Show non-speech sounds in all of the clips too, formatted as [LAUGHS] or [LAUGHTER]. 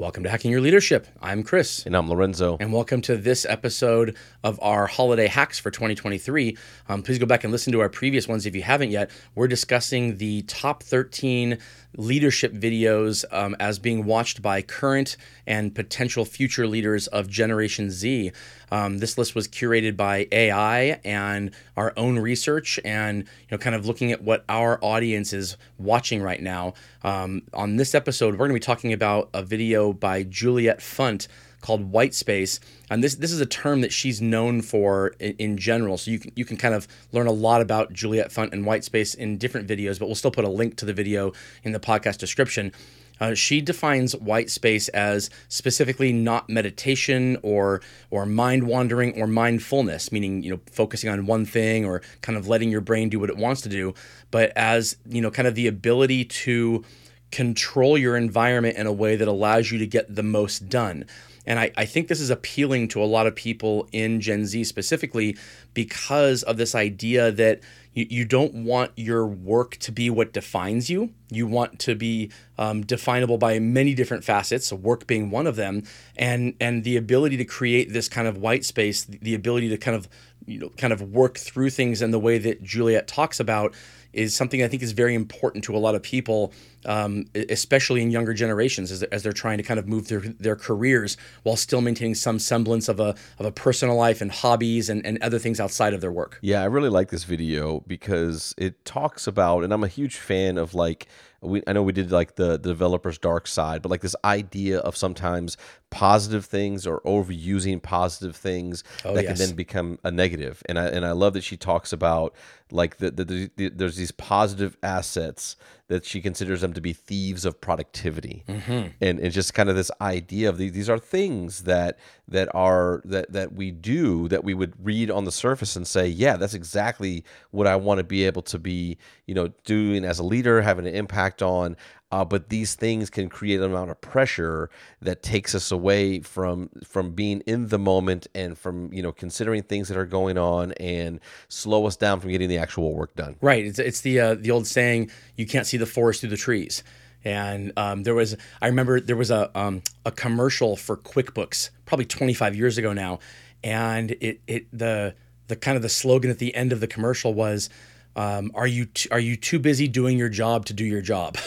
Welcome to Hacking Your Leadership. I'm Chris. And I'm Lorenzo. And welcome to this episode of our holiday hacks for 2023. Um, please go back and listen to our previous ones if you haven't yet. We're discussing the top 13 leadership videos um, as being watched by current and potential future leaders of Generation Z. Um, this list was curated by AI and our own research, and you know, kind of looking at what our audience is watching right now. Um, on this episode, we're going to be talking about a video by Juliet Funt called white space and this this is a term that she's known for in, in, general so you can you can kind of learn a lot about Juliet Funt and white space in different videos but we'll still put a link to the video in the podcast description uh, she defines white space as specifically not meditation or or mind wandering or mindfulness, meaning you know focusing on one thing or kind of letting your brain do what it wants to do, but as you know kind of the ability to control your environment in a way that allows you to get the most done. And I, I, think this is appealing to a lot of people in Gen Z specifically because of this idea that you, you don't want your work to be what defines you. You want to be um, definable by many different facets, work being one of them, and and the ability to create this kind of white space, the ability to kind of you know kind of work through things in the way that Juliet talks about is something I think is very important to a lot of people, um, especially in younger generations, as, as, they're trying to kind of move their, their careers while still maintaining some semblance of a, of a personal life and hobbies and, and other things outside of their work. Yeah, I really like this video because it talks about, and I'm a huge fan of like, we, I know we did like the, the developer's dark side, but like this idea of sometimes positive things or overusing positive things oh, that yes. can then become a negative. And I and I love that she talks about like the, the, the, the there's these positive assets that she considers them to be thieves of productivity mm-hmm. and it's just kind of this idea of these, these are things that that are that that we do that we would read on the surface and say yeah that's exactly what i want to be able to be you know doing as a leader having an impact on uh, but these things can create an amount of pressure that takes us away from from being in the moment and from you know considering things that are going on and slow us down from getting the actual work done. Right. It's it's the uh, the old saying you can't see the forest through the trees. And um, there was I remember there was a um, a commercial for QuickBooks probably 25 years ago now, and it it the the kind of the slogan at the end of the commercial was um, are you t- are you too busy doing your job to do your job? [LAUGHS]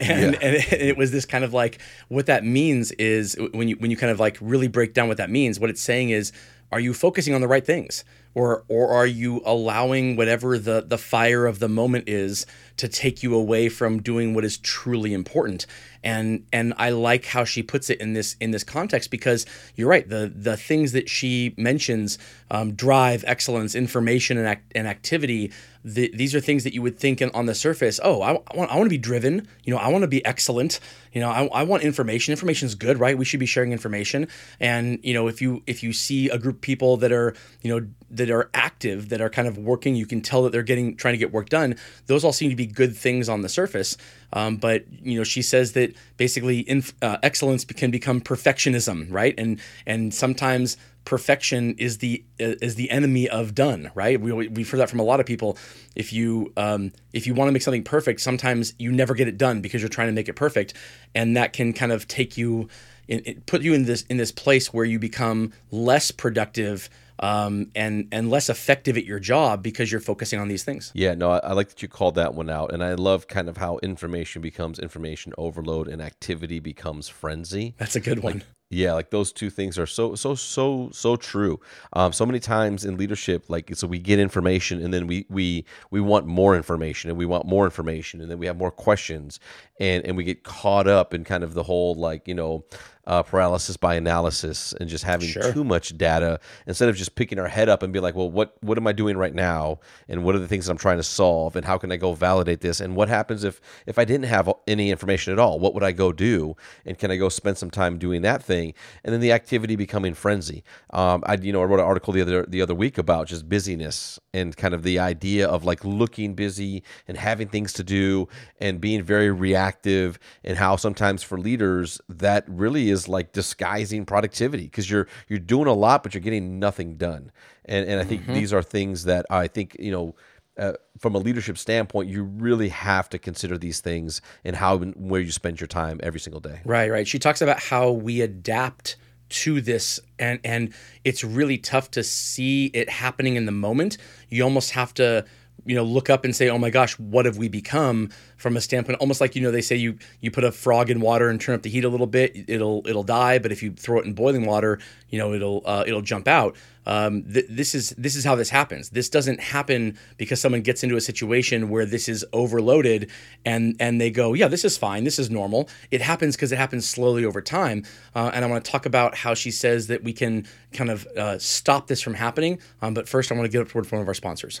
And, yeah. and, it, and it was this kind of like what that means is when you when you kind of like really break down what that means what it's saying is are you focusing on the right things? Or or are you allowing whatever the the fire of the moment is to take you away from doing what is truly important? And and I like how she puts it in this in this context because you're right the the things that she mentions um, drive excellence information and, act, and activity the, these are things that you would think on the surface oh I, I, want, I want to be driven. You know I want to be excellent. You know I, I want information. Information is good right? We should be sharing information. And you know if you if you see a group of people that are you know that are active that are kind of working you can tell that they're getting trying to get work done. Those all seem to be good things on the surface um, but you know she says that basically uh, excellence can become perfectionism right? And and sometimes perfection is the uh, is the enemy of done right? We, we've heard that from a lot of people. If you um, if you want to make something perfect sometimes you never get it done because you're trying to make it perfect. And that can kind of take you in, put you in this in this place where you become less productive um, and and less effective at your job because you're focusing on these things. Yeah, no, I, I, like that you called that one out, and I love kind of how information becomes information overload and activity becomes frenzy. That's a good one. Like, yeah, like those two things are so so so so true. Um, so many times in leadership, like so we get information and then we we we want more information and we want more information and then we have more questions and and we get caught up in kind of the whole like you know uh, paralysis by analysis and just having too much data instead of just picking our head up and be like, well, what what am I doing right now, and what are the things that I'm trying to solve, and how can I go validate this, and what happens if if I didn't have any information at all, what would I go do, and can I go spend some time doing that thing, and then the activity becoming frenzy. Um, I you know I wrote an article the other the other week about just busyness and kind of the idea of like looking busy and having things to do and being very reactive and how sometimes for leaders that really is like disguising productivity because you're you're doing a lot but you're getting nothing done and and I think Mm-hmm. these are things that I think you know uh, from a leadership standpoint you really have to consider these things and how and where you spend your time every single day Right, right. She talks about how we adapt to this and and it's really tough to see it happening in the moment. You almost have to you know look up and say oh my gosh what have we become? From a standpoint almost like you know they say you you put a frog in water and turn up the heat a little bit it'll it'll die but if you throw it in boiling water you know it'll uh, it'll jump out. Um, th- this is this is how this happens. This doesn't happen because someone gets into a situation where this is overloaded and and they go yeah this is fine. This is normal. It happens because it happens slowly over time. Uh, and i want to talk about how she says that we can kind of uh, stop this from happening. Um, but first i want to get up from one of our sponsors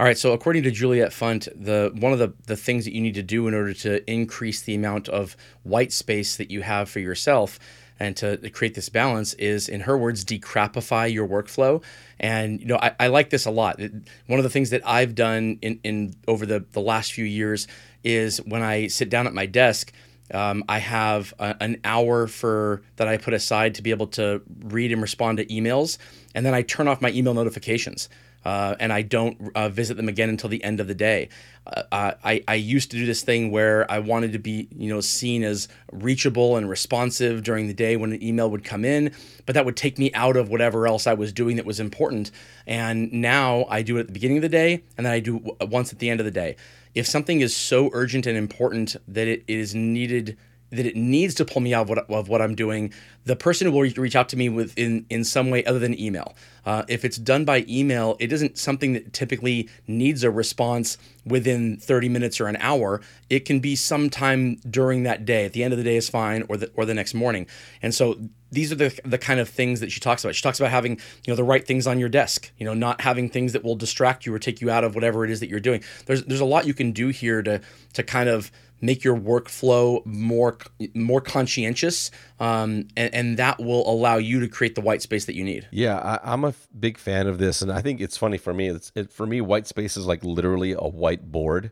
All right, so according to Juliet Funt, the one of the, the things that you need to do in order to increase the amount of white space that you have for yourself and to create this balance is, in her words, decrapify your workflow. And you know, I, I like this a lot. One of the things that I've done in, in over the, the last few years is when I sit down at my desk, um, I have a, an hour for that I put aside to be able to read and respond to emails, and then I turn off my email notifications. Uh, and I don't uh, visit them again until the end of the day. Uh, I, I used to do this thing where I wanted to be, you know, seen as reachable and responsive during the day when an email would come in, but that would take me out of whatever else I was doing that was important. And now I do it at the beginning of the day, and then I do once at the end of the day. If something is so urgent and important that it is needed that it needs to pull me out of what, of what I'm doing, the person will reach out to me with in, in some way other than email. Uh, if it's done by email, it isn't something that typically needs a response within 30 minutes or an hour. It can be sometime during that day. At the end of the day is fine, or the or the next morning. And so these are the the kind of things that she talks about. She talks about having you know the right things on your desk. You know, not having things that will distract you or take you out of whatever it is that you're doing. There's there's a lot you can do here to to kind of make your workflow more more conscientious, um, and, and that will allow you to create the white space that you need. Yeah, I, I'm a f- big fan of this, and I think it's funny for me. It's it, for me, white space is like literally a whiteboard.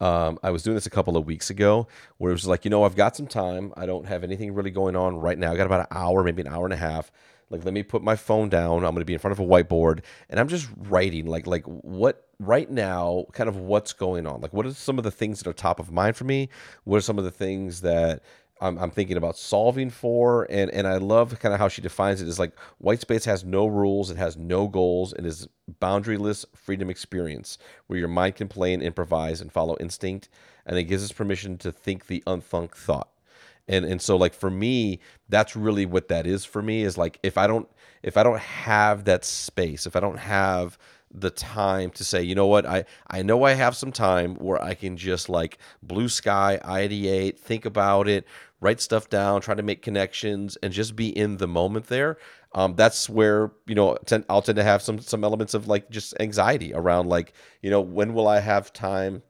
Um, I was doing this a couple of weeks ago, where it was like, you know, I've got some time. I don't have anything really going on right now. I got about an hour, maybe an hour and a half. Like, let me put my phone down. I'm going to be in front of a whiteboard, and I'm just writing, like, like what right now, kind of what's going on. Like, what are some of the things that are top of mind for me? What are some of the things that I'm, I'm thinking about solving for and and I love kind of how she defines it is like white space has no rules it has no goals it is boundaryless freedom experience where your mind can play and improvise and follow instinct and it gives us permission to think the unthunk thought. And and so like for me that's really what that is for me is like if I don't if I don't have that space if I don't have the time to say, you know what, I, I know I have some time where I can just like blue sky, ideate, think about it, write stuff down, try to make connections, and just be in the moment there. Um, that's where you know tend, I'll tend to have some some elements of like just anxiety around like you know when will I have time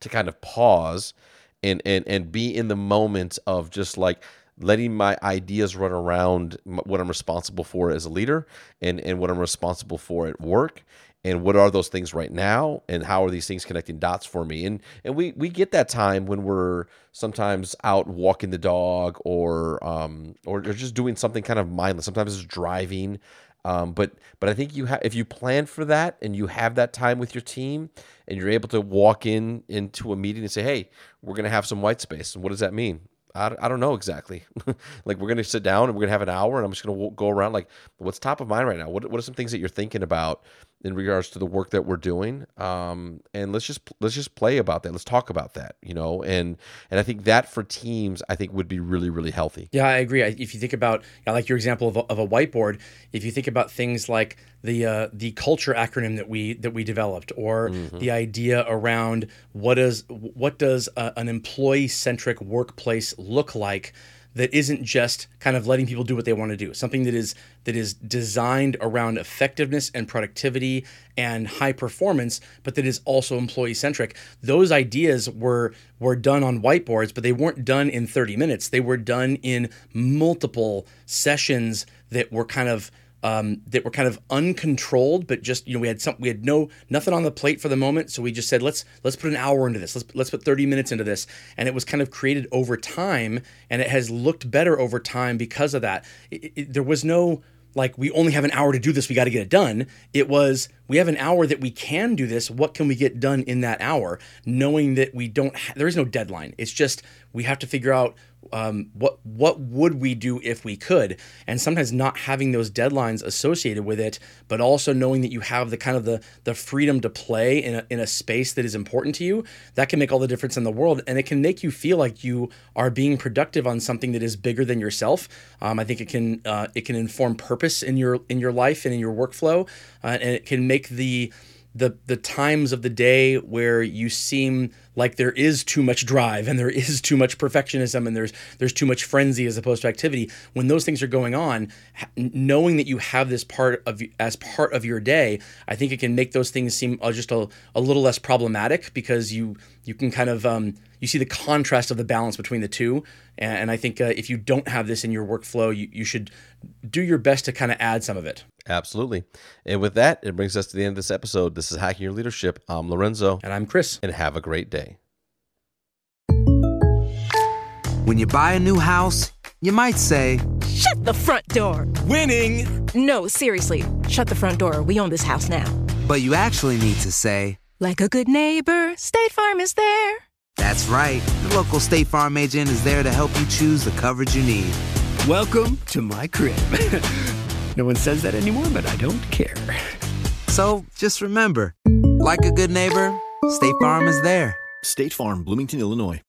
to kind of pause and and and be in the moment of just like letting my ideas run around what I'm responsible for as a leader and and what I'm responsible for at work and what are those things right now and how are these things connecting dots for me and and we we get that time when we're sometimes out walking the dog or um or, or just doing something kind of mindless sometimes it's driving um, but but I think you have if you plan for that and you have that time with your team and you're able to walk in into a meeting and say, hey, we're gonna have some white space. And what does that mean? I, I don't know exactly. [LAUGHS] like we're gonna sit down and we're gonna have an hour, and I'm just gonna go around like, what's top of mind right now? What what are some things that you're thinking about in regards to the work that we're doing? Um, and let's just let's just play about that. Let's talk about that. You know, and and I think that for teams, I think would be really really healthy. Yeah, I agree. If you think about, I like your example of a, of a whiteboard. If you think about things like the uh, the culture acronym that we that we developed, or mm-hmm. the idea around what does what does a, an employee centric workplace look like that isn't just kind of letting people do what they want to do. Something that is that is designed around effectiveness and productivity and high performance but that is also employee centric those ideas were were done on whiteboards but they weren't done in 30 minutes. They were done in multiple sessions that were kind of um, that were kind of uncontrolled, but just you know we had some we had no nothing on the plate for the moment, so we just said let's let's put an hour into this, let's let's put 30 minutes into this, and it was kind of created over time, and it has looked better over time because of that. It, it, there was no like we only have an hour to do this. We got to get it done. It was we have an hour that we can do this. What can we get done in that hour? Knowing that we don't ha- there is no deadline. It's just we have to figure out um, what what would we do if we could? And sometimes not having those deadlines associated with it but also knowing that you have the kind of the the freedom to play in a, in a space that is important to you that can make all the difference in the world and it can make you feel like you are being productive on something that is bigger than yourself. Um, I think it can uh, it can inform purpose in your in your life and in your workflow uh, and it can make the the the times of the day where you seem like there is too much drive and there [LAUGHS] is too much perfectionism and there's there's too much frenzy as opposed to activity. When those things are going on knowing that you have this part of as part of your day i think it can make those things seem uh, just a, a little less problematic because you you can kind of um, you see the contrast of the balance between the two. And, and i think uh, if you don't have this in your workflow you, you should do your best to kind of add some of it Absolutely. And with that, it brings us to the end of this episode. This is Hacking Your Leadership. I'm Lorenzo. And I'm Chris. And have a great day. When you buy a new house, you might say, Shut the front door! Winning! No, seriously. Shut the front door. We own this house now. But you actually need to say, Like a good neighbor, State Farm is there. That's right. The local State Farm agent is there to help you choose the coverage you need. Welcome to my crib. [LAUGHS] No one says that anymore, but I don't care. So just remember like a good neighbor, State Farm is there. State Farm, Bloomington, Illinois.